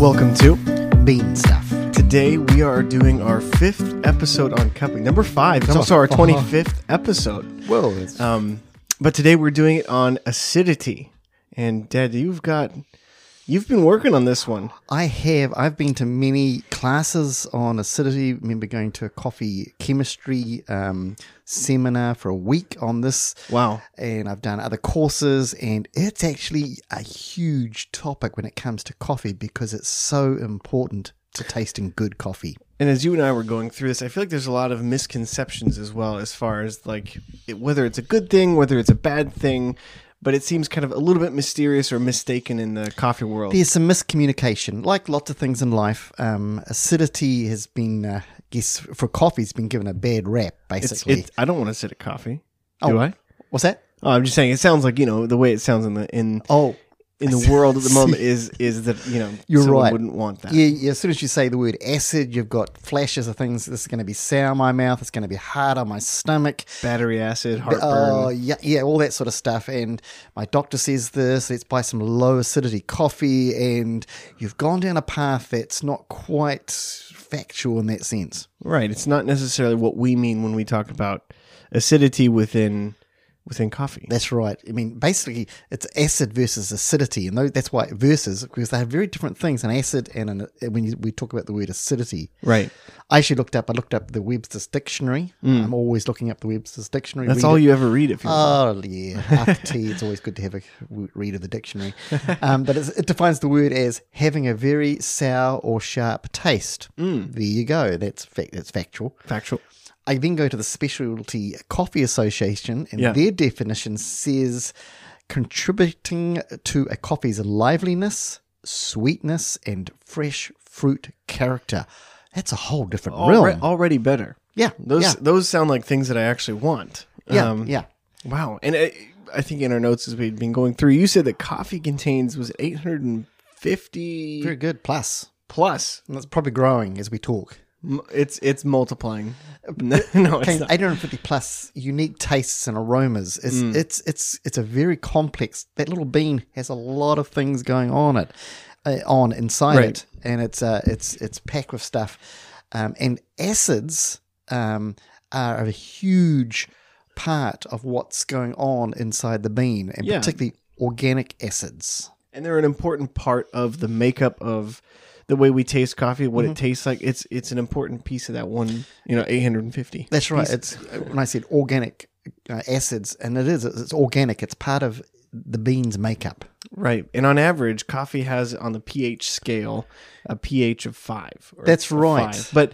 Welcome to bean stuff. Today we are doing our fifth episode on cupping. Number five. It's also our Uh-huh. 25th episode. Well, it's, Um, but today we're doing it on acidity. And Dad, you've got, you've been working on this one. I have. I've been to many classes on acidity. remember going to a coffee chemistry um, seminar for a week on this. Wow. And I've done other courses, and it's actually a huge topic when it comes to coffee because it's so important to tasting good coffee. And as you and I were going through this, I feel like there's a lot of misconceptions as well, as far as like it, whether it's a good thing, whether it's a bad thing. But it seems kind of a little bit mysterious or mistaken in the coffee world. There's some miscommunication, like lots of things in life. Um, acidity has been, uh, I guess, for coffee, it's been given a bad rap, It's, basically. I don't want to sit at coffee. Do Oh. I? What's that? Oh, I'm just saying. It sounds like you know the way it sounds in the in Oh, in the world at the moment is is that you know You're right. wouldn't want that. Yeah, yeah, as soon as you say the word acid, you've got flashes of things. This is going to be sour in my mouth. It's going to be hard on my stomach. Battery acid, heartburn. Oh, yeah, yeah, all that sort of stuff. And my doctor says this. Let's buy some low acidity coffee. And you've gone down a path that's not quite factual in that sense. right. It's not necessarily what we mean when we talk about acidity within within coffee. That's right. I mean, basically, it's acid versus acidity, and that's why versus because they have very different things. An acid and an, when you, we talk about the word acidity, right. I actually looked up. I looked up the Webster's dictionary. I'm always looking up the Webster's dictionary. Mm. That's read all it. you ever read if you. Oh yeah, after tea, it's always good to have a read of the dictionary. Um, but it's, it defines the word as having a very sour or sharp taste. Mm. There you go. That's fact. That's factual. Factual. I then go to the Specialty Coffee Association, and Yeah. their definition says contributing to a coffee's liveliness, sweetness, and fresh fruit character. That's a whole different realm. Already better. yeah, Those yeah, those sound like things that I actually want. yeah, Um, yeah. Wow. And I, I think in our notes as we've been going through, you said that coffee contains was 850 Very good. Plus, plus. and that's probably growing as we talk. It's it's multiplying. no, it's not. 850 plus unique tastes and aromas. It's, Mm. it's it's it's a very complex. That little bean has a lot of things going on it, uh, on inside Right. it, and it's uh, it's it's packed with stuff. Um, and acids um, are a huge part of what's going on inside the bean, and Yeah. particularly organic acids. and they're an important part of the makeup of the way we taste coffee, what it tastes like. It's it's an important piece of that one, you know, 850. That's right. It's when I said organic uh, acids, and it is. It's organic. It's part of the bean's makeup. Right. And on average, coffee has on the pH scale a pH of 5. or That's right. five. But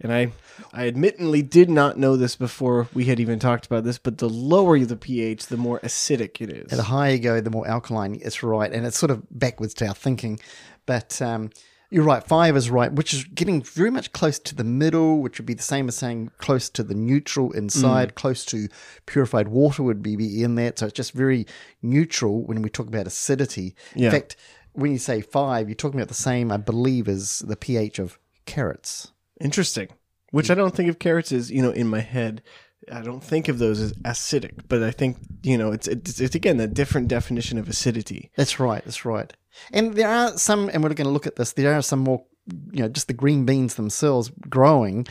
and I I admittedly did not know this before we had even talked about this, but the lower the pH, the more acidic it is. And the higher you go, the more alkaline. It's right, and it's sort of backwards to our thinking. But um, you're right. Five is right, which is getting very much close to the middle, which would be the same as saying close to the neutral inside. Mm. Close to purified water would be- be in that. So it's just very neutral when we talk about acidity. Yeah. In fact, when you say five, you're talking about the same, I believe, as the pH of carrots. Interesting. Which I don't think of carrots as, you know, in my head. I don't think of those as acidic, but I think, you know, it's it's, it's again a different definition of acidity. That's right. That's right. And there are some, and we're going to look at this. There are some more, you know, just the green beans themselves growing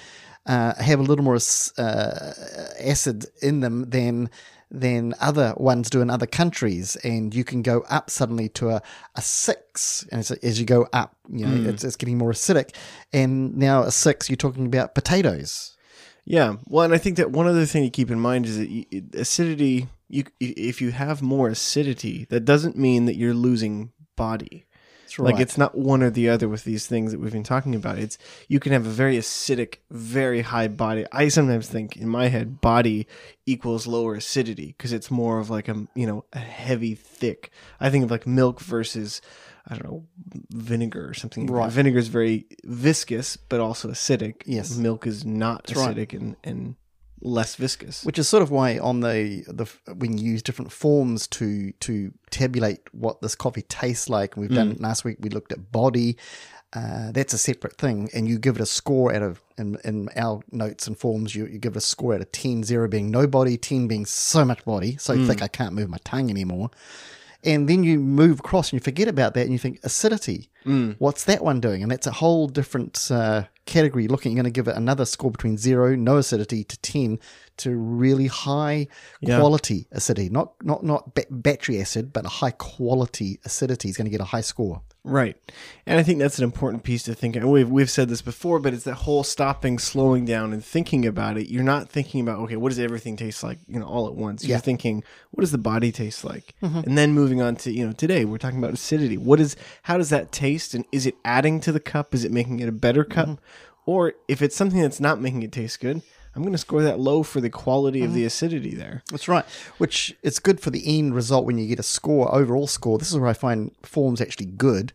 uh, have a little more uh, acid in them than than other ones do in other countries, and you can go up suddenly to a, a six, and as, as you go up, you know, it's, it's getting more acidic, and now a six, you're talking about potatoes. Yeah. Well, and I think that one other thing to keep in mind is that you, acidity. You, if you have more acidity, that doesn't mean that you're losing body. That's right. Like it's not one or the other with these things that we've been talking about. It's you can have a very acidic, very high body. I sometimes think in my head, body equals lower acidity because it's more of like a you know a heavy, thick. I think of like milk versus I don't know vinegar or something. Right. Vinegar is very viscous but also acidic. Yes. milk is not right. acidic and and less viscous. which is sort of why on the the when you use different forms to to tabulate what this coffee tastes like, and we've done last week we looked at body. Uh, that's a separate thing, and you give it a score out of in, in our notes and forms. You, you give it a score out of 10, 0 being no body, ten being so much body, so thick I can't move my tongue anymore, And then you move across and you forget about that and you think acidity. Mm. What's that one doing? And that's a whole different uh, category. Looking, you're going to give it another score between zero, no acidity, to ten, to really high Yeah. quality acidity. Not not not ba- battery acid, but a high quality acidity is going to get a high score. Right. And I think that's an important piece to think. And we've, we've said this before, but it's that whole stopping, slowing down, and thinking about it. You're not thinking about, okay, what does everything taste like, you know, all at once. You're Yeah. thinking, what does the body taste like? Mm-hmm. And then moving on to, you know, today we're talking about acidity. What is, how does that taste? And is it adding to the cup? Is it making it a better cup? Mm-hmm. Or if it's something that's not making it taste good, I'm going to score that low for the quality of the acidity there. That's right. Which it's good for the end result when you get a score, overall score. This is where I find forms actually good.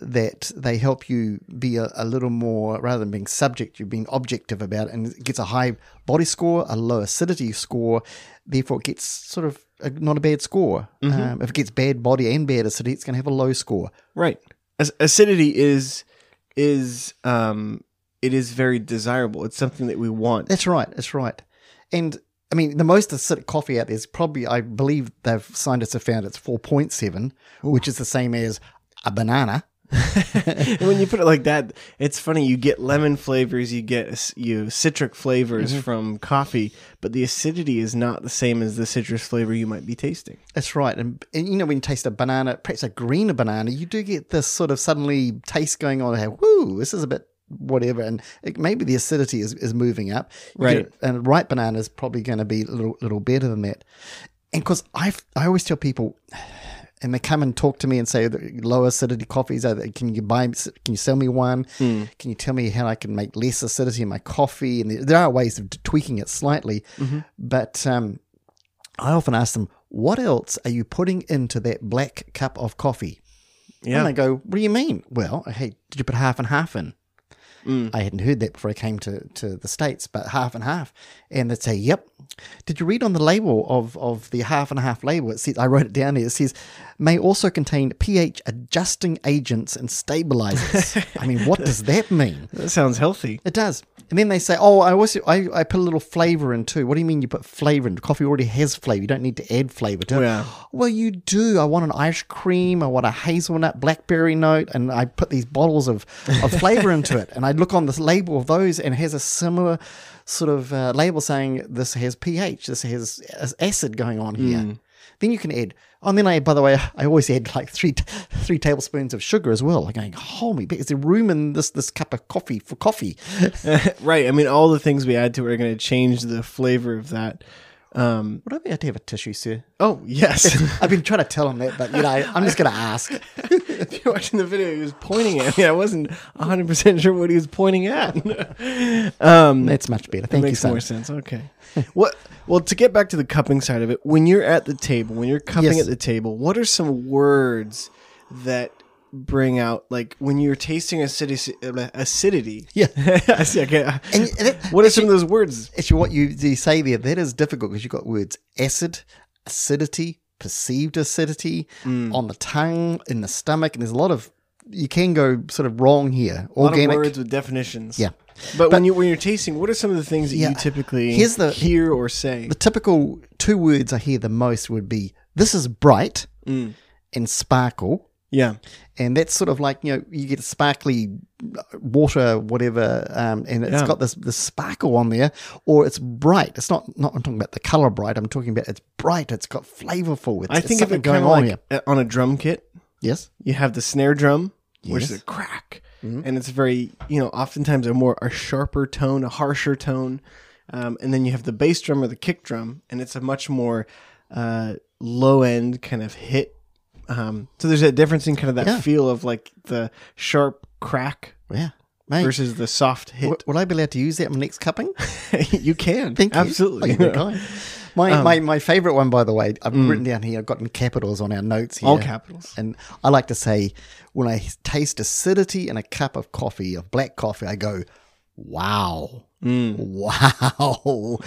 That they help you be a, a little more, rather than being subject, you're being objective about it, and it gets a high body score, a low acidity score. Therefore, it gets sort of a, not a bad score. Um, if it gets bad body and bad acidity, it's going to have a low score. Right. Ac- acidity is is um it is very desirable. It's something that we want. That's right. That's right. And I mean, the most acidic coffee out there is probably, I believe, they've scientists have found it's four point seven, which is the same as a banana. When you put it like that, it's funny. You get lemon flavors, you get you citric flavors Mm-hmm. from coffee, but the acidity is not the same as the citrus flavor you might be tasting. That's right. And, and you know, when you taste a banana, perhaps a greener banana, you do get this sort of suddenly taste going on. Hey, woo, this is a bit whatever. And it, maybe the acidity is, is moving up. You Right. get- And ripe banana is probably going to be a little, little better than that. And because I I always tell people, and they come and talk to me and say low acidity coffees. Are Can you buy? Can you sell me one? Hmm. Can you tell me how I can make less acidity in my coffee? And there- there are ways of tweaking it slightly, Mm-hmm. but um, I often ask them, "What else are you putting into that black cup of coffee?" Yeah. And they go, "What do you mean?" Well, hey, did you put half and half in? Mm. I hadn't heard that before I came to, to the States, but half and half. And they'd say, Yep. Did you read on the label of, of the half and half label? It says, I wrote it down here. It says, may also contain pH adjusting agents and stabilizers. I mean, what does that mean? That sounds healthy. It does. And then they say, oh, I also I, I put a little flavor in too. What do you mean you put flavor in? Coffee already has flavor. You don't need to add flavor to it. Yeah. Well, you do. I want an ice cream. I want a hazelnut blackberry note, and I put these bottles of, of flavor into it. And I look on the label of those, and it has a similar sort of uh, label saying this has pH, this has acid going on here. Then you can add. Oh, and then I, by the way, I always add like three three tablespoons of sugar as well. Like going, holy, is there room in this this cup of coffee for coffee? right. I mean, all the things we add to it are going to change the flavor of that. Um, Would I be able to have a tissue, sir? oh, yes. I've been trying to tell him that, but you know, I'm just going to ask. if you're watching the video, he was pointing at me. I wasn't 100% sure what he was pointing at. um, That's much better. That Thank you, makes son. more sense. Okay. what? Well, to get back to the cupping side of it, when you're at the table, when you're cupping Yes. at the table, what are some words that bring out, like when you're tasting acidity? acidity? Yeah. I see. Okay. And that- what are some of those words? Actually, what you, you say there, that is difficult because you've got words acid, acidity, perceived acidity Mm. on the tongue, in the stomach, and there's a lot of, you can go sort of wrong here. A lot Organic. of words with definitions. Yeah. But, when you when you're tasting, what are some of the things that Yeah. you typically Here's the- hear or say? The typical two words I hear the most would be this is bright Mm. and sparkle. Yeah. And that's sort of like, you know, you get sparkly water, whatever, um, and it's Yeah. got this, this sparkle on there, or it's bright. It's not, not, I'm talking about the color bright. I'm talking about it's bright. It's got flavorful. It's, I it's think of something it going on like here. uh, on a drum kit. Yes. you have the snare drum, which is a crack, and it's very you know oftentimes a more a sharper tone, a harsher tone, um, and then you have the bass drum or the kick drum, and it's a much more uh, low end kind of hit. Um, so there's a difference in kind of that Yeah. feel of like the sharp crack Yeah. Mate, versus the soft hit. w- will I be allowed to use that in my next cupping? you can Thank you. absolutely. Oh, you're. My, Um, my, my favorite one, by the way, I've written down here, I've got in capitals on our notes here. All capitals. And I like to say, when I taste acidity in a cup of coffee, of black coffee, I go, wow. Mm. Wow.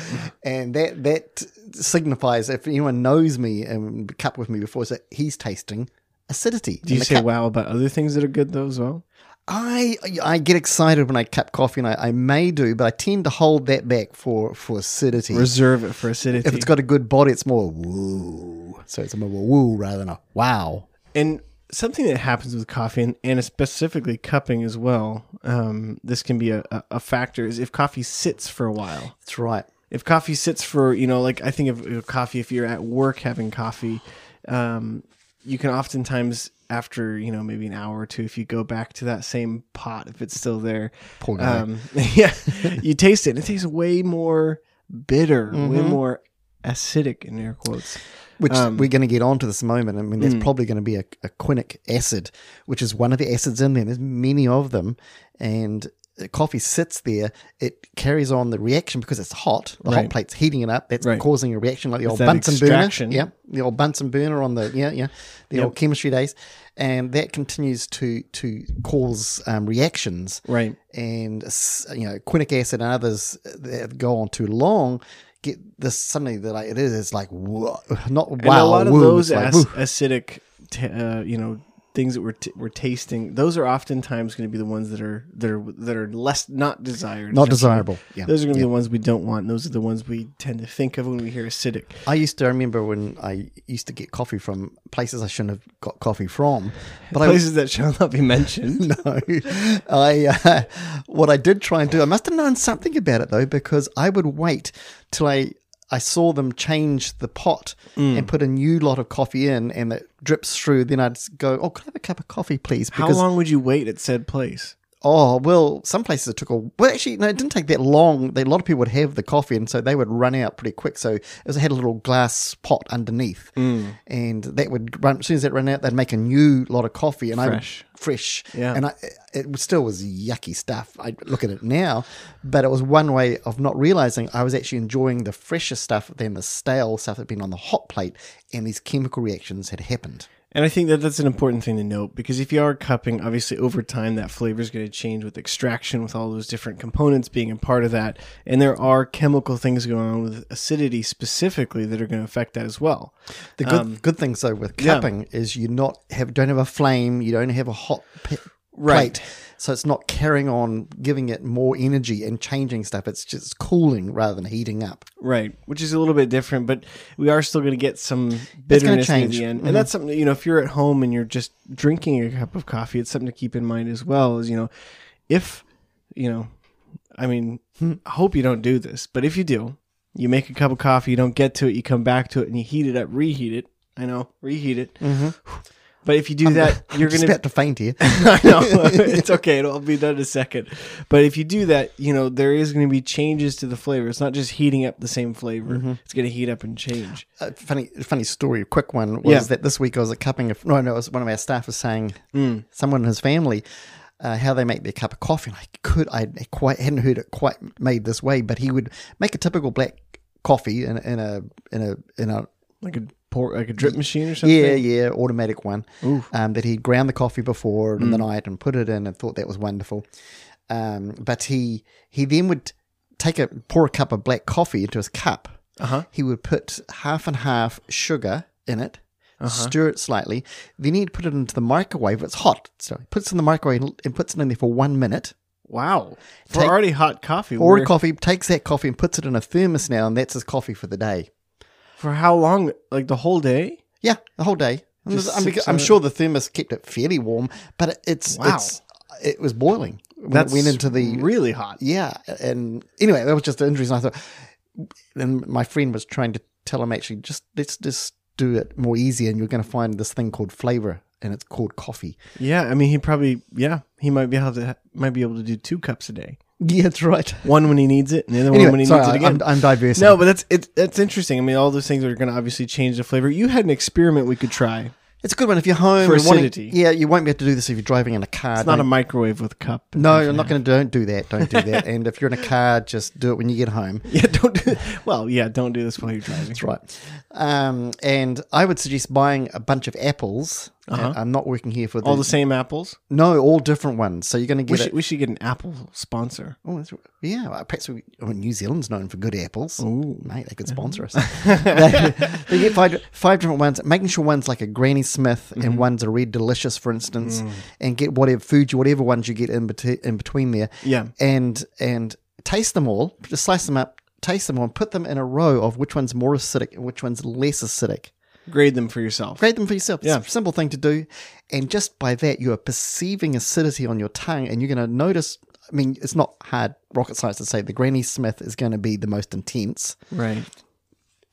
and that that signifies, if anyone knows me and cup with me before, so he's tasting acidity. Do you say cup. wow about other things that are good though as well? I I get excited when I cup coffee, and I, I may do, but I tend to hold that back for for acidity. Reserve it for acidity. if it's got a good body, it's more woo. So it's a more woo rather than a wow. And something that happens with coffee, and, and specifically cupping as well, um, this can be a, a, factor, is if coffee sits for a while. That's right. If coffee sits for, you know, like I think of, of coffee, if you're at work having coffee, um, you can oftentimes, after, you know, maybe an hour or two, if you go back to that same pot, if it's still there, um, yeah, you taste it. And it tastes way more bitter, way more acidic, in air quotes. which Um, we're going to get onto this moment. I mean, there's Mm. probably going to be a, a quinic acid, which is one of the acids in there. There's many of them, and coffee sits there. It carries on the reaction because it's hot. The hot plate's heating it up. That's Right. causing a reaction like the old Bunsen burner. Yeah, the old Bunsen burner on the yeah yeah the Yep. old chemistry days, and that continues to to cause um, reactions Right. and you know quinic acid and others that go on too long get this suddenly that like it is it's like whoa, not wow and a lot of woo, those like, ac- acidic, t- uh, you know, things that we're t- we're tasting, those are oftentimes going to be the ones that are that are that are less not desired, not desirable yeah Those are going to yeah. be the ones we don't want. Those are the ones we tend to think of when we hear acidic. I used to I remember when I used to get coffee from places I shouldn't have got coffee from but I Places that shall not be mentioned. no, I uh, what I did try and do. I must have known something about it though, because I would wait till I I saw them change the pot Mm. and put a new lot of coffee in, and it drips through. Then I'd go, "Oh, could I have a cup of coffee, please?" Because How long would you wait at said place? Oh, well, some places it took a well. Actually, no, it didn't take that long. A lot of people would have the coffee, and so they would run out pretty quick. So it was it had a little glass pot underneath, Mm. and that would run as soon as that ran out. They'd make a new lot of coffee, and Fresh. I fresh, Yeah. and I, it still was yucky stuff. I look at it now, but it was one way of not realizing I was actually enjoying the fresher stuff than the stale stuff that had been on the hot plate, and these chemical reactions had happened. And I think that that's an important thing to note because if you are cupping, obviously over time that flavor is going to change with extraction, with all those different components being a part of that. And there are chemical things going on with acidity specifically that are going to affect that as well. The good Um, good things though with yeah. cupping is you not have don't have a flame, you don't have a hot p- Right. plate, so it's not carrying on, giving it more energy and changing stuff. It's just cooling rather than heating up. Right, which is a little bit different, but we are still going to get some bitterness change. the end, Mhm. and that's something you know. If you're at home and you're just drinking a cup of coffee, it's something to keep in mind as well. Is you know, if you know, I mean, Hmm. I hope you don't do this, but if you do, you make a cup of coffee, you don't get to it, you come back to it, and you heat it up, reheat it. I know, reheat it. But if you do that, you're gonna about to faint here. I know it's okay. It'll be done in a second. But if you do that, you know there is going to be changes to the flavor. It's not just heating up the same flavor. Mm-hmm. It's going to heat up and change. a funny funny story, a quick one was Yeah. that this week I was a cupping of no no it was one of our staff was saying Mm. someone in his family uh, how they make their cup of coffee and I could I quite hadn't heard it quite made this way but he would make a typical black coffee in, in a in a in a Like a pour, like a drip machine or something. yeah yeah automatic one um, that he'd ground the coffee before in the Mm. night and put it in and thought that was wonderful um, but he he then would take a pour a cup of black coffee into his cup Uh huh. he would put half and half sugar in it, Uh-huh. stir it slightly. Then he'd put it into the microwave. It's hot, so he puts it in the microwave and puts it in there for one minute. Wow. For Take- already hot coffee. Or coffee takes that coffee and puts it in a thermos now, and that's his coffee for the day. For how long? Like the whole day? Yeah, the whole day. I'm, Just I'm, I'm sure the thermos kept it fairly warm, but it, it's Wow. it's it was boiling when That's it went into the really hot. Yeah, and anyway, that was just interesting. I thought, and my friend was trying to tell him actually, just let's just do it more easy, and you're going to find this thing called flavor, and it's called coffee. Yeah. I mean, he probably yeah he might be able to might be able to do two cups a day. Yeah, that's right. One when he needs it, and the other one when he sorry, needs it again. I'm, I'm diversing. No, but that's it's that's interesting. I mean, all those things are going to obviously change the flavor. You had an experiment we could try. it's a good one if you're home For and wanting- acidity. yeah, you won't be able to do this if you're driving in a car. It's not a microwave with a cup. no, I'm not going to. Don't do that. Don't do that. and if you're in a car, just do it when you get home. Yeah, don't do. Well, yeah, don't do this while you're driving. That's right. Um, and I would suggest buying a bunch of apples. Uh-huh. I'm not working here for the, All the same apples. no, all different ones. So you're going to We get should, it. we should get an apple sponsor. Oh, that's, yeah. well, Perhaps we, well, New Zealand's known for good apples. Oh, Mate, they could sponsor us. they, they get five, five different ones, making sure one's like a Granny Smith and one's a Red Delicious, for instance, and get whatever food you, whatever ones you get in, bet- in between there, Yeah. and and taste them all. Just slice them up, taste them all, and put them in a row of which one's more acidic and which one's less acidic. Grade them for yourself. Grade them for yourself. It's Yeah. a simple thing to do. And just by that, you are perceiving acidity on your tongue, and you're going to notice. I mean, it's not hard rocket science to say the Granny Smith is going to be the most intense. Right.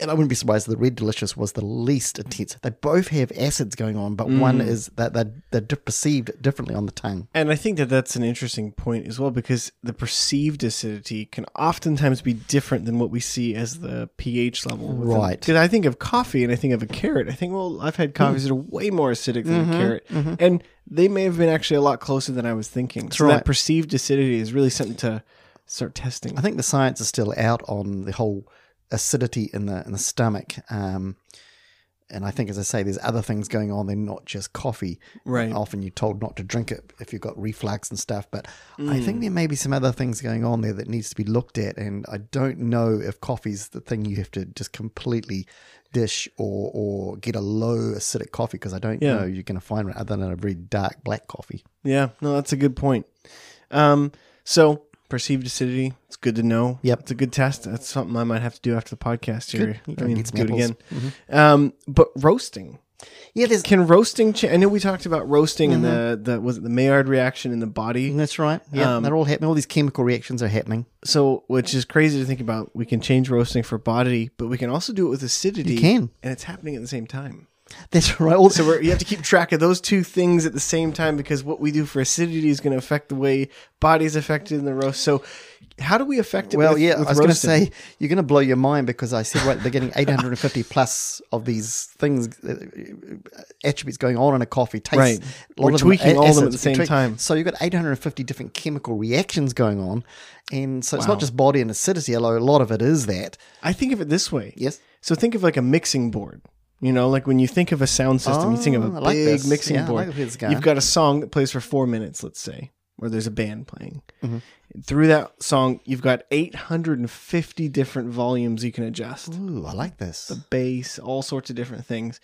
And I wouldn't be surprised if the Red Delicious was the least intense. They both have acids going on, but one Mm. is that they're, they're perceived differently on the tongue. And I think that that's an interesting point as well because the perceived acidity can oftentimes be different than what we see as the pH level. Right. Because I think of coffee and I think of a carrot. I think, well, I've had coffees that are way more acidic than Mm-hmm, a carrot. And they may have been actually a lot closer than I was thinking. so right. that perceived acidity is really something to start testing. I think the science is still out on the whole acidity in the in the stomach. Um, and I think, as I say, there's other things going on. They're not just coffee. Right. Often you're told not to drink it if you've got reflux and stuff. But I Mm. think there may be some other things going on there that needs to be looked at. And I don't know if coffee's the thing you have to just completely dish or or get a low acidic coffee because I don't Yeah. know you're going to find other than a very dark black coffee. Yeah, no, that's a good point. Um, so perceived acidity, it's good to know. Yep. it's a good test. That's something I might have to do after the podcast here. I mean, get some do it apples. again. Um, but roasting. Yeah, there's Can roasting? Cha- I know we talked about roasting and the the was it the Maillard reaction in the body. that's right. Yeah, Um, they're all happening. All these chemical reactions are happening. So, which is crazy to think about. We can change roasting for body, but we can also do it with acidity. You can. and it's happening at the same time. That's right. So we're, you have to keep track of those two things at the same time because what we do for acidity is going to affect the way body is affected in the roast. So, how do we affect it? Well, with, yeah, with I was going to say you're going to blow your mind because I said right at the beginning 850 plus of these things, uh, attributes going on in a coffee. Taste, Right. a We're of them tweaking all of them at the same time. So you've got 850 different chemical reactions going on, and so it's Wow. not just body and acidity, although a lot of it is that. I think of it this way. Yes. So think of like a mixing board. You know, like when you think of a sound system, you think of Oh, a like big this. mixing Yeah, board. like where it's going. You've got a song that plays for four minutes, let's say, where there's a band playing. Mm-hmm. Through that song, you've got 850 different volumes you can adjust. Ooh, I like this. The bass, all sorts of different things.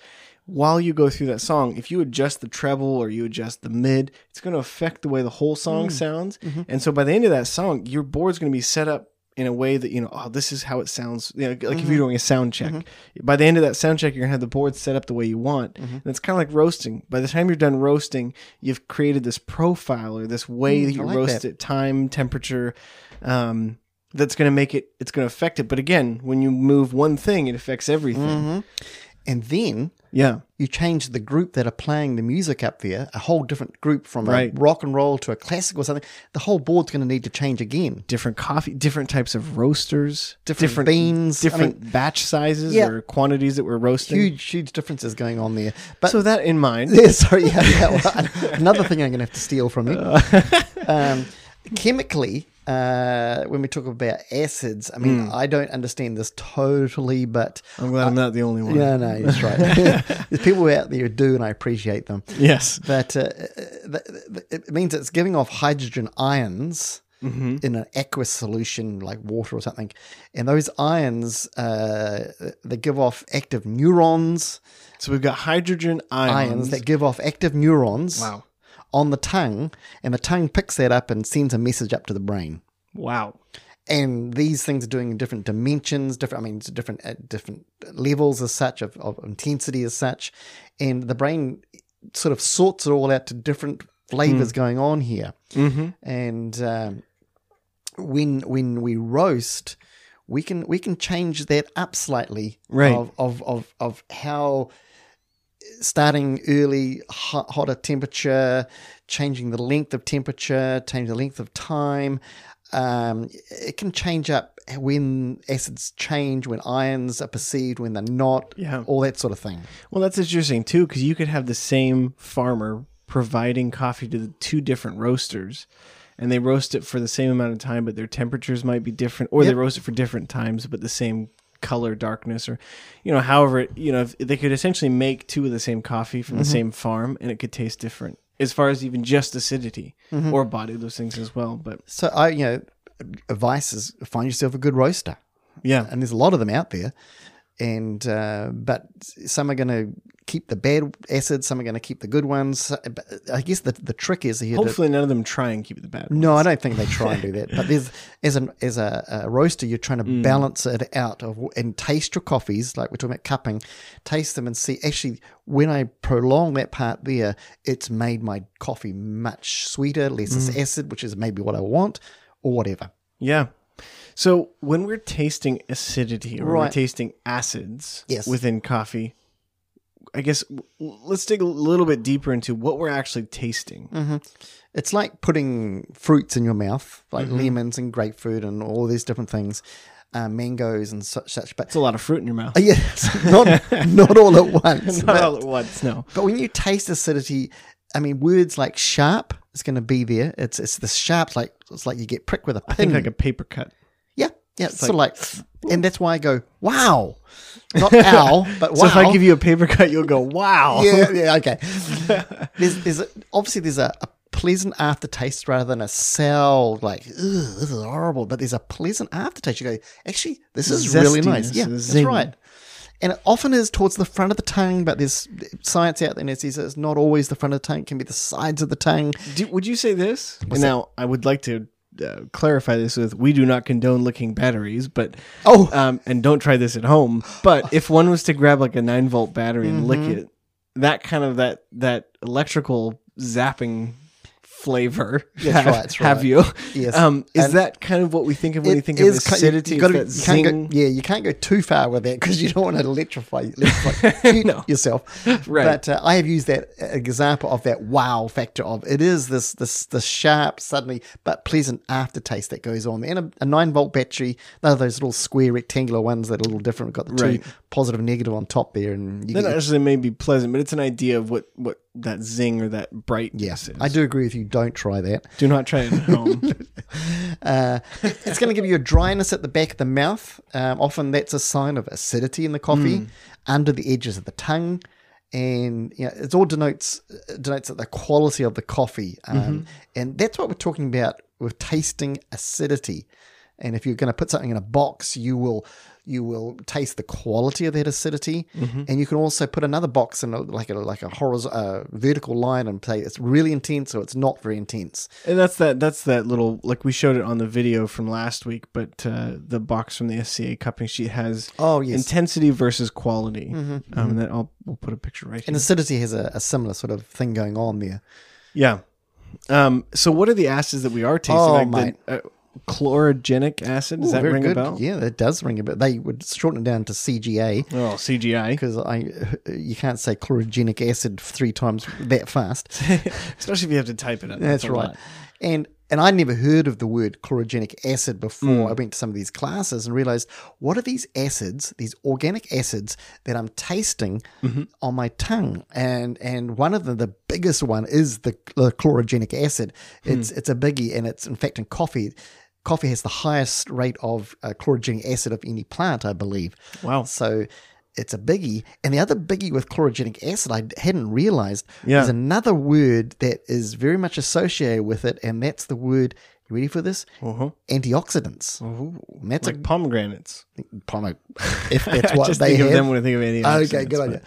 While you go through that song, if you adjust the treble or you adjust the mid, it's going to affect the way the whole song sounds. And so by the end of that song, your board's going to be set up in a way that you know, oh, this is how it sounds. You know, like if you're mm-hmm. doing a sound check, mm-hmm. by the end of that sound check, you're gonna have the board set up the way you want. Mm-hmm. And it's kind of like roasting. By the time you're done roasting, you've created this profile or this way mm, that you like roast that. it, time, temperature. Um, that's going to make it. It's going to affect it. But again, when you move one thing, it affects everything. And then Yeah. you change the group that are playing the music up there, a whole different group from Right. a rock and roll to a classic or something. The whole board's going to need to change again. different coffee, different types of roasters, Different beans. I different batch sizes Yeah. or quantities that we're roasting. Huge, huge differences going on there. But So that in mind, Yeah, sorry, yeah, yeah, well, another thing I'm going to have to steal from you. Um, chemically, uh, when we talk about acids, I mean, I don't understand this totally, but I'm glad I'm not the only one. yeah, no, that's right. There's people out there who do, and I appreciate them. Yes. But uh, it means it's giving off hydrogen ions. In an aqueous solution like water or something, and those ions uh, they give off active neurons, So we've got hydrogen ions ions. that give off active neurons wow. On the tongue, and the tongue picks that up and sends a message up to the brain. Wow. And these things are doing in different dimensions, different. I mean, it's different at different levels as such of, of intensity as such, and the brain sort of sorts it all out to different flavors going on here. Mm-hmm. And um, when when we roast, we can we can change that up slightly Right. of, of of of how starting early hot, hotter temperature, changing the length of temperature, changing the length of time. Um, it can change up when acids change, when ions are perceived, when they're not, Yeah. all that sort of thing. Well, that's interesting too, because you could have the same farmer providing coffee to the two different roasters, and they roast it for the same amount of time, but their temperatures might be different, or they roast it for different times, but the same color, darkness, or you know, however, it, you know, if they could essentially make two of the same coffee from the mm-hmm. same farm, and it could taste different as far as even just acidity mm-hmm. or body, those things as well. But So I, you know, advice is find yourself a good roaster. yeah, and there's a lot of them out there. And uh, but some are going to keep the bad acids, some are going to keep the good ones. I guess the the trick is here. to- Hopefully, none of them try and keep the bad. Ones. no, I don't think they try and do that. But there's as an as a, a roaster, you're trying to balance it out of and taste your coffees, like we're talking about cupping, taste them and see actually when I prolong that part there, it's made my coffee much sweeter, less acid, which is maybe what I want, or whatever. Yeah. So when we're tasting acidity or we're tasting acids Yes. within coffee, I guess let's dig a little bit deeper into what we're actually tasting. Mm. It's like putting fruits in your mouth, like lemons and grapefruit and all these different things, uh, mangoes and such such. But It's a lot of fruit in your mouth. Uh, yes, not not all at once. Not but- all at once, no. But when you taste acidity, I mean, words like sharp is going to be there. It's it's the sharp, like it's like you get pricked with a pin. I think like a paper cut. yeah, yeah. It's sort of like, and that's why I go wow, not ow, but wow. So if I give you a paper cut, you'll go, wow. yeah, yeah, okay. there's there's a, obviously there's a, a pleasant aftertaste rather than a sour like this is horrible. But there's a pleasant aftertaste. You go, actually, this is really nice. Yeah, that's right. And it often is towards the front of the tongue, but there's science out there that says it's not always the front of the tongue. It can be the sides of the tongue. Do, would you say this? and now I would like to uh, clarify this with we do not condone licking batteries, but Oh, um, and don't try this at home. But if one was to grab like a nine volt battery and lick Mm-hmm. it, that kind of that that electrical zapping flavor. That's right, that's Have you? Yes. Um, is And that kind of what we think of when you think of is ki- you- acidity? You, gotta, you that can't go, yeah, you can't go too far with that because you don't want to electrify, electrify No. yourself. Right. But uh, I have used that example of that wow factor of it is this this the sharp, suddenly but pleasant aftertaste that goes on. And a, a nine volt battery, they're those little square rectangular ones that are a little different. We've Got the two Right. positive, negative on top there, and you get, necessarily may be pleasant, but it's an idea of what what that zing or that brightness is. I do agree with you. Don't try that. Do not try it at home. Uh, it's going to give you a dryness at the back of the mouth. Um, often that's a sign of acidity in the coffee under the edges of the tongue. And you know, it all denotes denotes that the quality of the coffee, um, and that's what we're talking about with tasting acidity. And if you're going to put something in a box, you will you will taste the quality of that acidity, and you can also put another box in a, like a like a horizontal uh, vertical line and say it's really intense or it's not very intense. And that's that. That's that little like we showed it on the video from last week. But uh, the box from the SCA cupping sheet has Oh yes, intensity versus quality. Um, and then I'll we'll put a picture right here. And acidity has a, a similar sort of thing going on there. yeah. Um. So what are the acids that we are tasting? Oh, like the, uh, chlorogenic acid. Does Ooh, that ring good. a bell? Yeah, that does ring a bell. They would shorten it down to CGA Oh, CGI. because I you can't say chlorogenic acid three times that fast. Especially if you have to type it up. That's a right. lot. And and I never heard of the word chlorogenic acid Hmm. before. I went to some of these classes and realized what are these acids, these organic acids that I'm tasting Mm-hmm. on my tongue? And and one of them, the biggest one, is the, the chlorogenic acid. It's Hmm. it's a biggie, and it's in fact in coffee. Coffee has the highest rate of uh, chlorogenic acid of any plant, I believe. Wow. So it's a biggie. And the other biggie with chlorogenic acid, I hadn't realized, Yeah. is another word that is very much associated with it, and that's the word. You ready for this? Uh-huh. Antioxidants. And that's like pomegranates. A. If that's what just they think have. of them when I think of antioxidants. Okay, good idea.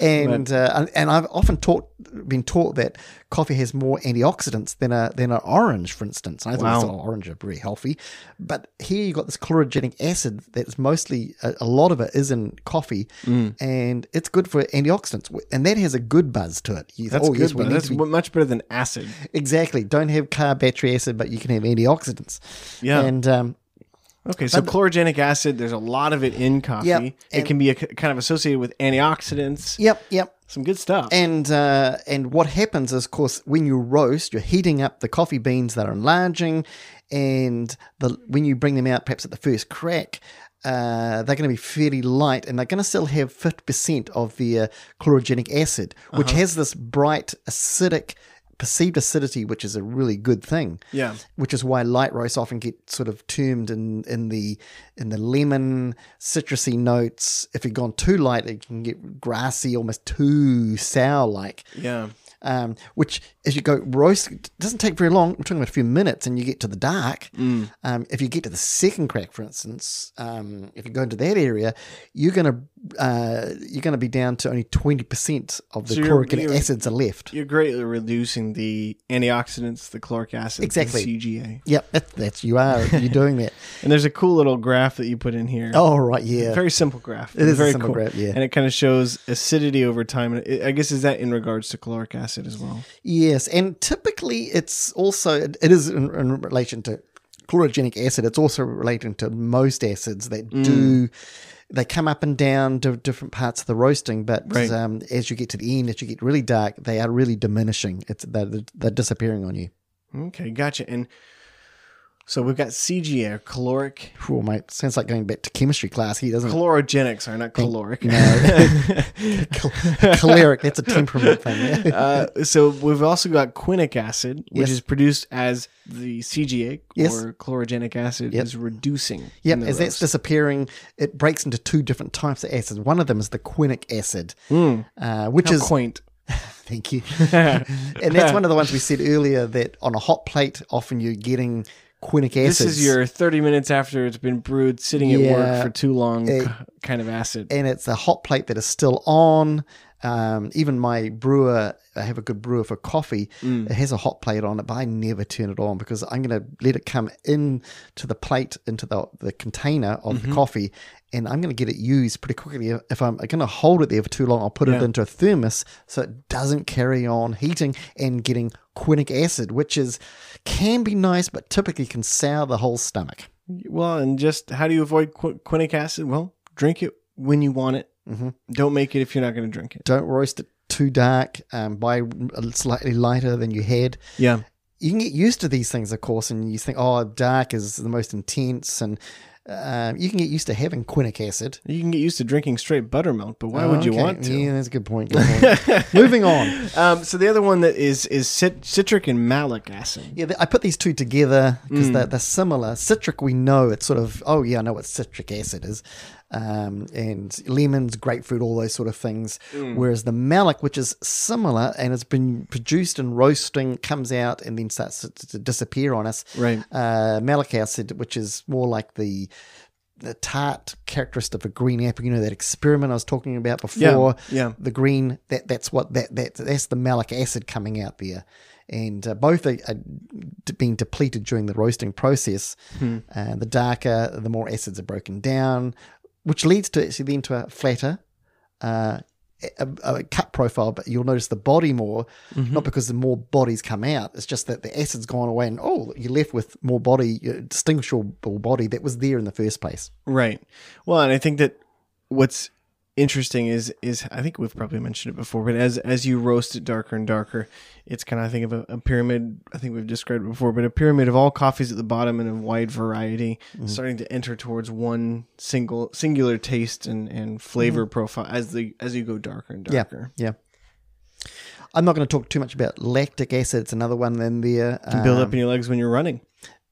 And uh, and I've often taught, been taught that coffee has more antioxidants than a than an orange, for instance. And I thought Wow. oh, orange are very healthy, but here you got this chlorogenic acid that's mostly a, a lot of it is in coffee, Mm. and it's good for antioxidants, and that has a good buzz to it. You That's oh, good. yes, we but that's be- much better than acid. exactly. Don't have carb battery acid, but you can have antioxidants. Yeah. and um, Okay, so chlorogenic acid, there's a lot of it in coffee. Yep, it and- can be a, kind of associated with antioxidants. yep, yep. Some good stuff. And uh, and what happens is, of course, when you roast, you're heating up the coffee beans that are enlarging, and the when you bring them out, perhaps at the first crack, uh, they're going to be fairly light, and they're going to still have fifty percent of the uh, chlorogenic acid, which has this bright acidic. Perceived acidity, which is a really good thing, yeah. which is why light roasts often get sort of termed in in the in the lemon citrusy notes. If you've gone too light, it can get grassy, almost too sour like. Yeah. Um, which as you go roast doesn't take very long. We're talking about a few minutes, and you get to the dark. Um, if you get to the second crack, for instance, um, if you go into that area, you're going to uh, you're going to be down to only 20% of the So you're- chloric you're- acids are left. You're greatly reducing the antioxidants, the chloric acid, Exactly. the CGA. Yep, that, that's you are. You're doing that. And there's a cool little graph that you put in here. Oh, right. Yeah. Very simple graph. It is a very simple graph, yeah. And it kind of shows acidity over time. And I guess is that in regards to chloric acid as well? Yes, and typically it's also it it is in, in relation to chlorogenic acid. It's also relating to most acids that Mm. do. They come up and down to different parts of the roasting, but Right. um, as you get to the end, as you get really dark, they are really diminishing. It's they're, they're disappearing on you. Okay, gotcha. And so we've got CGA, or caloric. Oh, mate, sounds like going back to chemistry class He doesn't it? Chlorogenics are not caloric. Choleric, that's a temperament thing. Uh, so we've also got quinic acid, which Yes. is produced as the CGA Yes. or chlorogenic acid Yep. is reducing. Yep, as that's disappearing, it breaks into two different types of acids. One of them is the quinic acid, Mm, uh, which how is quaint. Thank you. and that's one of the ones we said earlier that on a hot plate, often you're getting quinic acids. This is your 30 minutes after it's been brewed, sitting at Yeah. work for too long k- kind of acid. and it's a hot plate that is still on. Um, even my brewer, I have a good brewer for coffee. Mm. It has a hot plate on it, but I never turn it on because I'm going to let it come in to the plate, into the, the container of Mm-hmm. the coffee, and I'm going to get it used pretty quickly. If I'm going to hold it there for too long, I'll put it into a thermos so it doesn't carry on heating and getting quinic acid, which is can be nice, but typically can sour the whole stomach. Well, and just how do you avoid qu- quinic acid? Well, drink it when you want it. Mm-hmm. Don't make it if you're not going to drink it. Don't roast it too dark. Um, buy a slightly lighter than you had. Yeah. you can get used to these things, of course, and you think, oh, dark is the most intense, and um, you can get used to having quinic acid. You can get used to drinking straight buttermilk, but why would you Okay, want to? Yeah, that's a good point. Good point. Moving on. Um, so the other one that is is cit- citric and malic acid. Yeah, I put these two together because Mm. they're, they're similar. Citric, we know it's sort of, oh, yeah, I know what citric acid is. Um, and lemons, grapefruit, all those sort of things. Mm. Whereas the malic, which is similar and has been produced in roasting, comes out and then starts to, to disappear on us. Right. uh, malic acid, which is more like the the tart characteristic of a green apple. You know that experiment I was talking about before. yeah. yeah. The green that that's what that that that's the malic acid coming out there, and uh, both are, are d- being depleted during the roasting process. Hmm. Uh, the darker, the more acids are broken down, which leads to actually then to a flatter. Uh, a, a cut profile, but you'll notice the body more, Mm-hmm. not because the more bodies come out. It's just that the acid's gone away, and oh, you're left with more body, uh, distinguishable body that was there in the first place. Right. Well, and I think that what's interesting is is I think we've probably mentioned it before, but as as you roast it darker and darker, it's kind of I think of a, a pyramid. I think we've described it before, but a pyramid of all coffees at the bottom and a wide variety, Mm-hmm. starting to enter towards one single singular taste and and flavor profile as the as you go darker and Mm-hmm. Yeah, darker. yeah. I'm not going to talk too much about lactic acid. It's another one in there. Can build Um, up in your legs when you're running.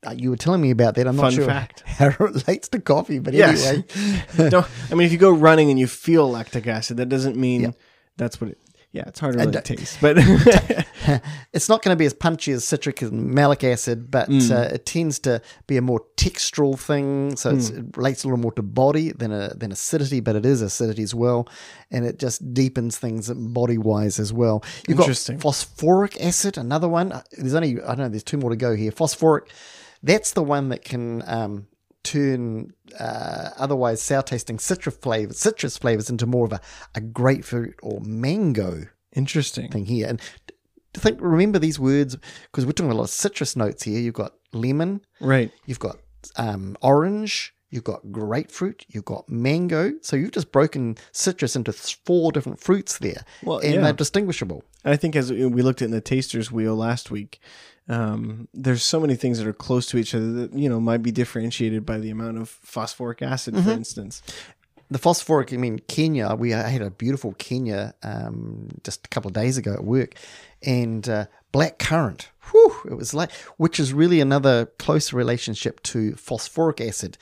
Uh, you were telling me about that. I'm not Fun sure fact. how it relates to coffee, but Yes. anyway. Don't, I mean, if you go running and you feel lactic acid, that doesn't mean Yeah. that's what it. Yeah, it's hard to really don't- taste, but it's not going to be as punchy as citric and malic acid, but Mm. uh, it tends to be a more textural thing. So it's, Mm. it relates a little more to body than a, than acidity, but it is acidity as well, and it just deepens things body wise as well. You've got phosphoric acid, another one. Uh, There's only I don't know. There's two more to go here. Phosphoric, that's the one that can. Um, turn uh, otherwise sour tasting citrus flavors citrus flavors into more of a, a grapefruit or mango interesting. thing here. And think, remember these words because we're talking a lot of citrus notes here. You've got lemon, Right. you've got um, orange, you've got grapefruit, you've got mango. So you've just broken citrus into four different fruits there, Well, and yeah. they're distinguishable. I think as we looked at in the tasters wheel last week, um, there's so many things that are close to each other that you know might be differentiated by the amount of phosphoric acid, Mm-hmm. for instance. The phosphoric, I mean, Kenya, we had a beautiful Kenya um, just a couple of days ago at work, and uh, black currant. Whew, it was like, which is really another close relationship to phosphoric acid,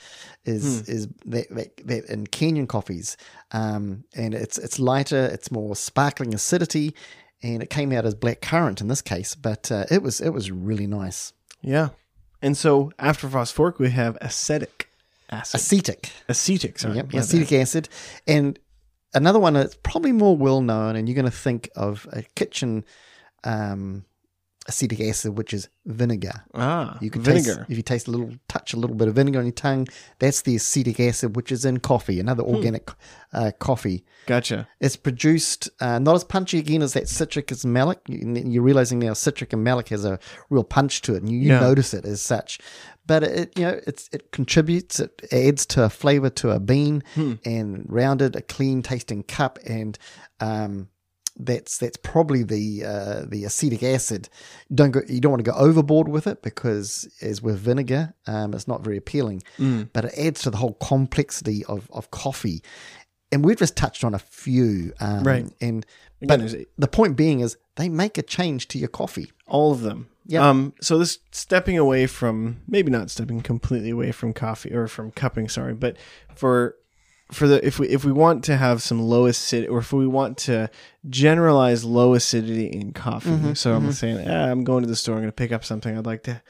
is is that, that, that in Kenyan coffees, um, and it's it's lighter, it's more sparkling acidity, and it came out as black currant in this case, but uh, it was it was really nice. Yeah. And so after phosphoric, we have acetic acid, Acetic. acetic. Sorry, Yep, acetic acid. And another one that's probably more well known, and you're going to think of a kitchen um, acetic acid, which is vinegar. Ah, You can vinegar. taste if you taste a little touch a little bit of vinegar on your tongue. That's the acetic acid, which is in coffee, another Hmm. organic uh, coffee. Gotcha. It's produced uh, not as punchy again as that citric as malic. You- You're realizing now citric and malic has a real punch to it, and you, you Yeah. notice it as such. But it you know it's it contributes, it adds to a flavor to a bean, Hmm. and rounded a clean tasting cup, and um, that's that's probably the uh, the acetic acid. Don't go, you don't want to go overboard with it because as with vinegar, um, it's not very appealing. Mm. But it adds to the whole complexity of, of coffee. And we've just touched on a few, um, Right. And Again, but the point being is they make a change to your coffee. all of them. Yep. Um. So this stepping away from maybe not stepping completely away from coffee or from cupping. Sorry, but for for the if we if we want to have some low acidity or if we want to generalize low acidity in coffee. Mm-hmm, so I'm saying ah, I'm going to the store. I'm going to pick up something. I'd like to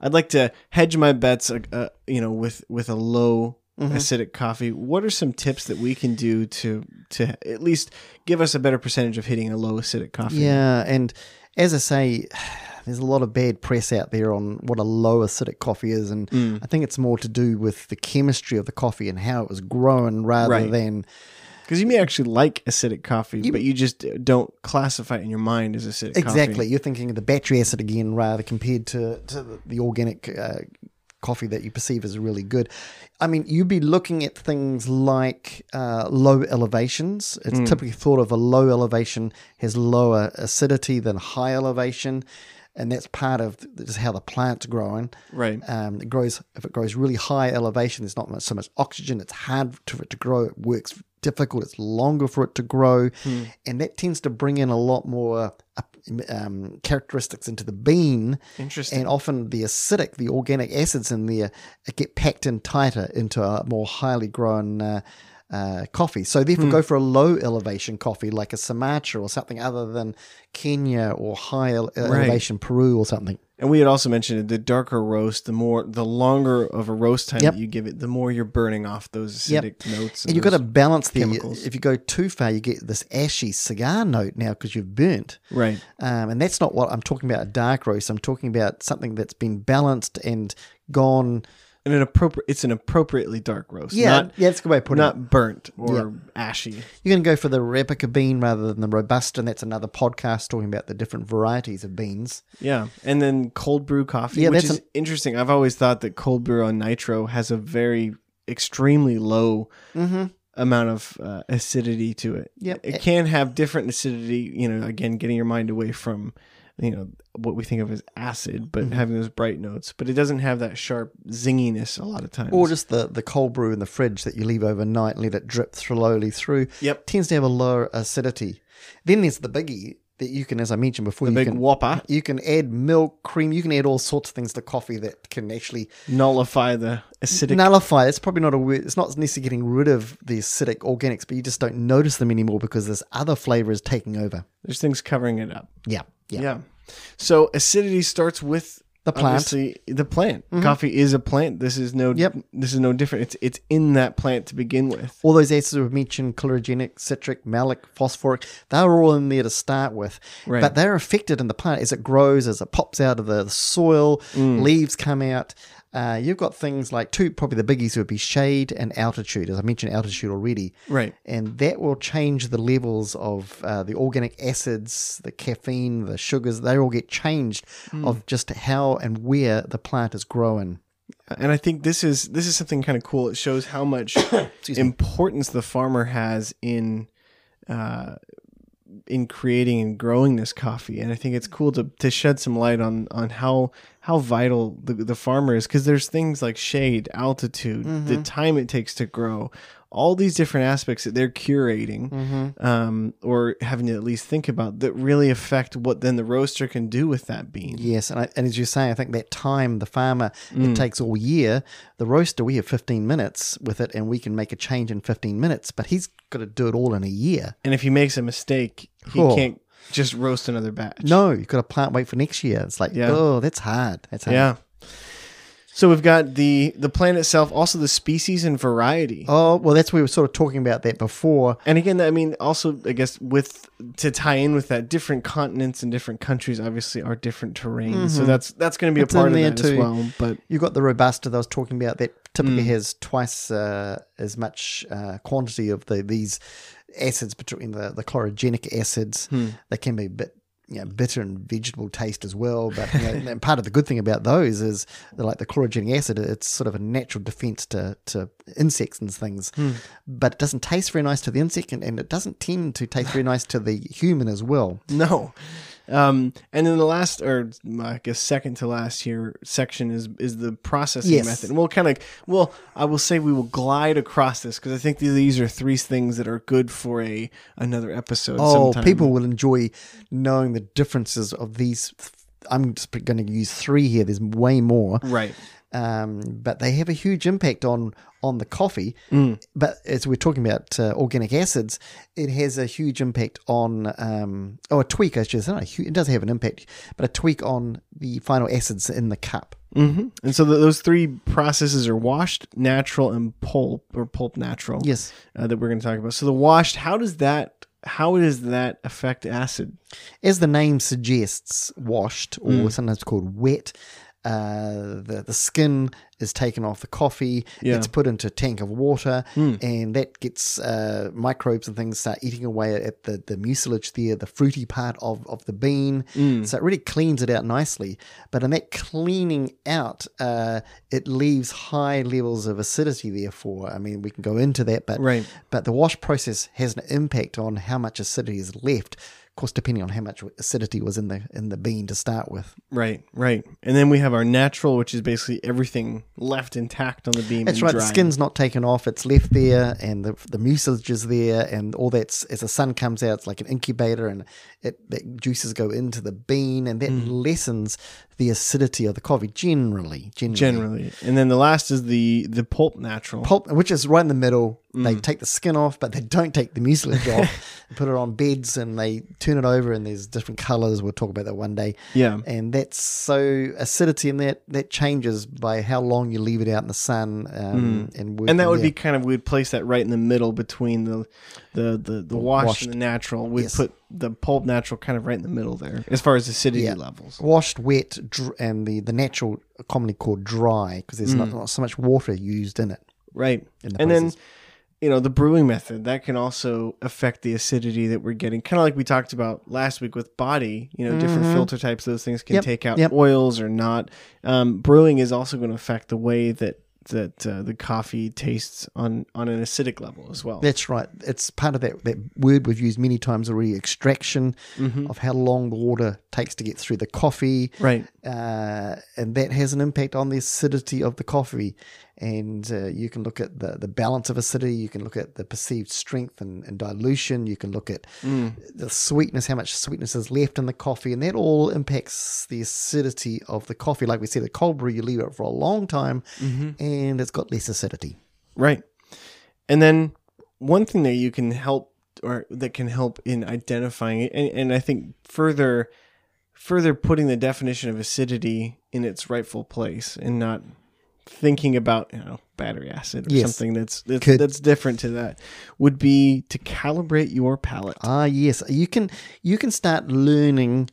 I'd like to hedge my bets. Uh, uh, you know, with with a low. Mm-hmm. acidic coffee what are some tips that we can do to to at least give us a better percentage of hitting a low acidic coffee Yeah, and as I say, there's a lot of bad press out there on what a low acidic coffee is, and Mm. I think it's more to do with the chemistry of the coffee and how it was grown rather Right. than Because you may actually like acidic coffee, but you just don't classify it in your mind as acidic coffee. exactly. coffee. You're thinking of the battery acid again, rather compared to to the, the organic uh, coffee that you perceive as really good. I mean, you'd be looking at things like uh, low elevations. It's typically thought of a low elevation has lower acidity than high elevation, and that's part of just how the plant's growing. Right. Um, it grows if it grows really high elevation. There's not much, so much oxygen. It's hard for it to grow. It works difficult. It's longer for it to grow, and that tends to bring in a lot more uh, um, characteristics into the bean. Interesting. And often the acidic, the organic acids in there, uh, get packed in tighter into a more highly grown. Uh, uh, coffee. So therefore, go for a low elevation coffee like a Sumatra or something other than Kenya or high ele- elevation Peru or something. And we had also mentioned the darker roast, the more, the longer of a roast time Yep. that you give it, the more you're burning off those Yep. acidic notes. And you've got to balance the. chemicals. If you go too far, you get this ashy cigar note now because you've burnt. right. Um, and that's not what I'm talking about. A dark roast. I'm talking about something that's been balanced and gone. And an appropriate, it's an appropriately dark roast. Yeah, Not, yeah, that's a good way of putting it. not burnt or ashy. You're going to go for the Arabica bean rather than the Robusta, and that's another podcast talking about the different varieties of beans. Yeah, and then cold brew coffee, Yeah, which is interesting. I've always thought that cold brew on nitro has a very extremely low amount of uh, acidity to it. Yep. it can have different acidity. You know, again, getting your mind away from you know what we think of as acid, but mm-hmm. having those bright notes. But it doesn't have that sharp zinginess a lot of times. Or just the, the cold brew in the fridge that you leave overnight and let it drip slowly through. Yep. Tends to have a lower acidity. Then there's the biggie that you can, as I mentioned before, the you big can, whopper You can add milk, cream. You can add all sorts of things to coffee that can actually nullify the acidic. nullify. It's probably not a word. It's not necessarily getting rid of the acidic organics, but you just don't notice them anymore because this other flavor is taking over. There's things covering it up. Yeah, yeah. Yeah. So acidity starts with The plant. obviously, the plant. Coffee is a plant. This is no. Yep. This is no different. It's it's in that plant to begin with. All those acids we've mentioned, chlorogenic, citric, malic, phosphoric, they're all in there to start with. Right. But they're affected in the plant as it grows, as it pops out of the soil, Mm. leaves come out. Uh, you've got things like two, probably the biggies would be shade and altitude, as I mentioned altitude already. Right. And that will change the levels of uh, the organic acids, the caffeine, the sugars. They all get changed Mm. of just how and where the plant is growing. And I think this is this is something kind of cool. It shows how much importance the farmer has in uh, in creating and growing this coffee. And I think it's cool to, to shed some light on on how how vital the, the farmer is because there's things like shade, altitude, the mm-hmm. time it takes to grow, all these different aspects that they're curating um, or having to at least think about that really affect what then the roaster can do with that bean. Yes, and, I, and as you say, I think that time the farmer Mm. it takes all year. The roaster we have 15 minutes with it, and we can make a change in 15 minutes. But he's got to do it all in a year. And if he makes a mistake, he Oh. can't just roast another batch. No, you've got to plant wait for next year. It's like, Yeah. oh, that's hard. That's hard. Yeah. So we've got the the plant itself, also the species and variety. Oh, well, that's what we were sort of talking about that before. And again, I mean, also, I guess with to tie in with that, different continents and different countries obviously are different terrains. So that's that's going to be It's a part of that as too. well. But You've got the robusta that I was talking about that typically Mm. has twice uh, as much uh, quantity of the these acids between the, the chlorogenic acids. Hmm. They can be a bit you know, bitter and vegetable taste as well. But you know, and part of the good thing about those is like the chlorogenic acid, it's sort of a natural defense to, to insects and things. Hmm. But it doesn't taste very nice to the insect and, and it doesn't tend to taste very nice to the human as well. no. Um, and then the last, or I guess second to last here section is is the processing Yes. method. And we'll kind of, well, I will say we will glide across this because I think these are three things that are good for a another episode. Oh, sometime. people will enjoy knowing the differences of these. I'm just going to use three here. There's way more, right? Um, but they have a huge impact on on the coffee. Mm. But as we're talking about uh, organic acids, it has a huge impact on, um, oh, a tweak. I should say, it does have an impact, but a tweak on the final acids in the cup. hmm And so th those three processes are washed, natural, and pulp or pulp natural. Yes. uh, that we're going to talk about. So the washed, how does that how does that affect acid? as the name suggests, washed or Mm. sometimes called wet. Uh, the the skin is taken off the coffee. Yeah. It's put into a tank of water, Mm. and that gets uh, microbes and things start eating away at the, the mucilage there, the fruity part of, of the bean. Mm. So it really cleans it out nicely. But in that cleaning out, uh, it leaves high levels of acidity. Therefore, I mean, we can go into that, but Right. but the wash process has an impact on how much acidity is left. Course, depending on how much acidity was in the in the bean to start with. Right, right. And then we have our natural, which is basically everything left intact on the bean. That's right. The skin's not taken off; it's left there, and the the mucilage is there, and all that's as the sun comes out, it's like an incubator, and it that juices go into the bean, and that Mm. lessens the acidity of the coffee generally. Generally, generally. And then the last is the the pulp natural. pulp, which is right in the middle. They Mm. take the skin off, but they don't take the mucilage off. Put it on beds and they turn it over, and there's different colors. We'll talk about that one day. yeah. And that's so acidity in that that changes by how long you leave it out in the sun. Um, and Mm. And that would there. be kind of we'd place that right in the middle between the the the, the washed, washed. and the natural. We'd Yes. put the pulp natural kind of right in the middle there as far as acidity Yeah. levels. washed, wet, dr- and the the natural commonly called dry because there's not, not so much water used in it. Right. In the Mm. and then process. You know the brewing method that can also affect the acidity that we're getting kind of like we talked about last week with body you know different filter types those things can Mm-hmm. Yep, take out yep. oils or not um, brewing is also going to affect the way that that uh, the coffee tastes on on an acidic level as well That's right. It's part of that, that word we've used many times already extraction Mm-hmm. of how long the water takes to get through the coffee. right Uh, and that has an impact on the acidity of the coffee. And uh, you can look at the, the balance of acidity, you can look at the perceived strength and, and dilution, you can look at Mm. the sweetness, how much sweetness is left in the coffee, and that all impacts the acidity of the coffee. Like we said, the cold brew, you leave it for a long time Mm-hmm. and it's got less acidity. Right. And then one thing that you can help or that can help in identifying it and, and I think further further putting the definition of acidity in its rightful place and not thinking about, you know, battery acid or Yes. something that's that's, Could- that's different to that would be to calibrate your palate. Ah, yes, you can you can start learning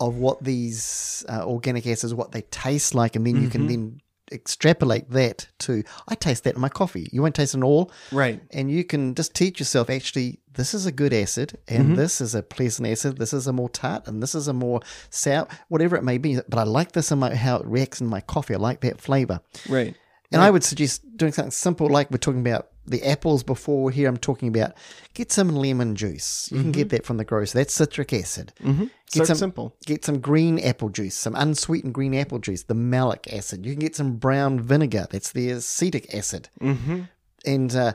of what these uh, organic acids, what they taste like, and then you can then extrapolate that to I taste that in my coffee. You won't taste it at all, Right. and you can just teach yourself actually this is a good acid and mm-hmm. this is a pleasant acid this is a more tart and this is a more sour whatever it may be but i like this in my how it reacts in my coffee i like that flavor Right. and i would suggest doing something simple like we're talking about the apples before here i'm talking about get some lemon juice you can get that from the grocer that's citric acid Mm-hmm. Get Start some- simple. Get some green apple juice, some unsweetened green apple juice, the malic acid. You can get some brown vinegar. That's the acetic acid. Mm-hmm. And uh,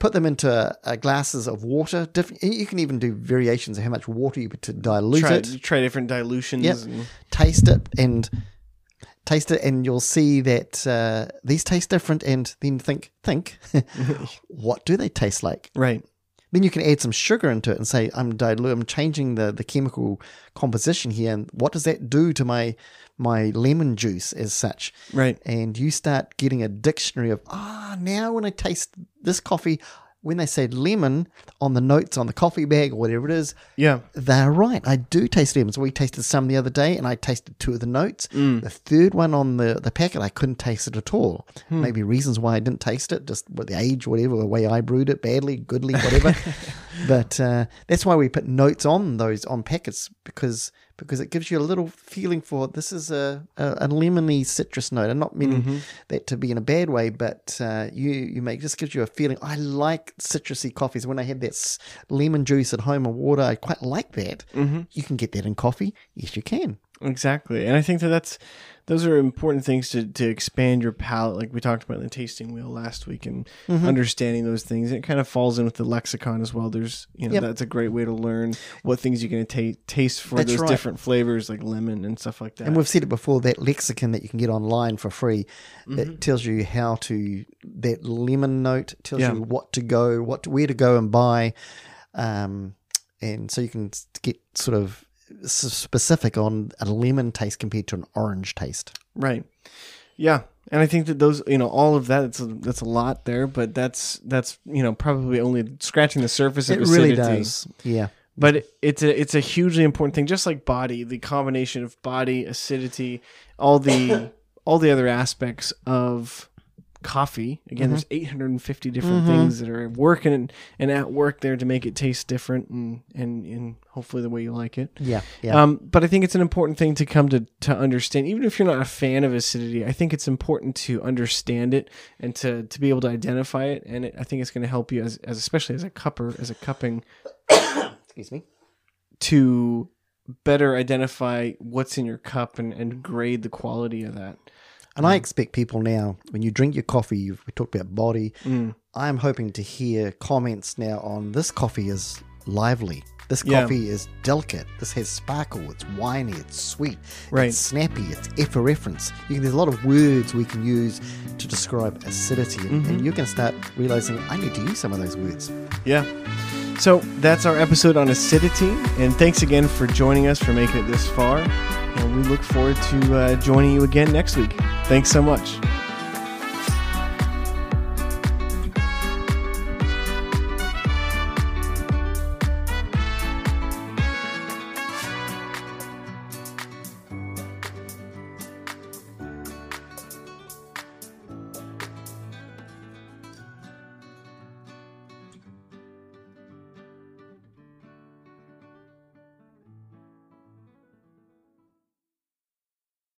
put them into uh, glasses of water. Different, you can even do variations of how much water you put to dilute Try, it. try different dilutions. Yep. and- Taste it and taste it, and you'll see that uh, these taste different. And then think, think, what do they taste like? right. Then you can add some sugar into it and say, I'm dilu- I'm changing the, the chemical composition here, and what does that do to my my lemon juice as such? Right. And you start getting a dictionary of ah, now when I taste this coffee, when they say lemon on the notes on the coffee bag or whatever it is, Yeah. they're right. I do taste lemons. We tasted some the other day, and I tasted two of the notes. Mm. The third one on the, the packet, I couldn't taste it at all. Hmm. Maybe reasons why I didn't taste it, just with the age, whatever, the way I brewed it, badly, goodly, whatever. but uh, that's why we put notes on those on packets because because it gives you a little feeling for this is a, a, a lemony citrus note. I'm not meaning that to be in a bad way, but uh, you you make just gives you a feeling. I like citrusy coffees. When I had that lemon juice at home or water, I quite like that. Mm-hmm. You can get that in coffee. Yes, you can. Exactly. And I think that that's those are important things to, to expand your palate, like we talked about in the tasting wheel last week, and Mm-hmm. understanding those things. It kind of falls in with the lexicon as well. There's, you know, Yep. that's a great way to learn what things you're going to ta- taste for That's those right. different flavors, like lemon and stuff like that. And we've said it before that lexicon that you can get online for free Mm-hmm. that tells you how to that lemon note tells Yeah. you what to go, what to, where to go and buy, um, and so you can get sort of specific on a lemon taste compared to an orange taste. Right. Yeah. And I think that those, you know, all of that, it's a, that's a lot there, but that's, that's, you know, probably only scratching the surface of It really does, yeah. But it's a it's a hugely important thing, just like body, the combination of body, acidity, all the all the other aspects of coffee. Again, there's 850 different things that are working and, and at work there to make it taste different and, and, and hopefully the way you like it. Yeah, yeah. Um, but I think it's an important thing to come to, to understand, even if you're not a fan of acidity. I think it's important to understand it and to, to be able to identify it. And it, I think it's going to help you as, as especially as a cupper, as a cupping, Excuse me. to better identify what's in your cup and, and grade the quality of that. And I expect people now, when you drink your coffee, you've, we talked about body. Mm. I'm hoping to hear comments now on this coffee is lively. This Yeah. coffee is delicate. This has sparkle. It's winey. It's sweet. Right. It's snappy. It's effervescence. You can, there's a lot of words we can use to describe acidity, and, Mm-hmm. and you're going to start realizing I need to use some of those words. Yeah. So that's our episode on acidity. And thanks again for joining us, for making it this far. And we look forward to uh, joining you again next week. Thanks so much.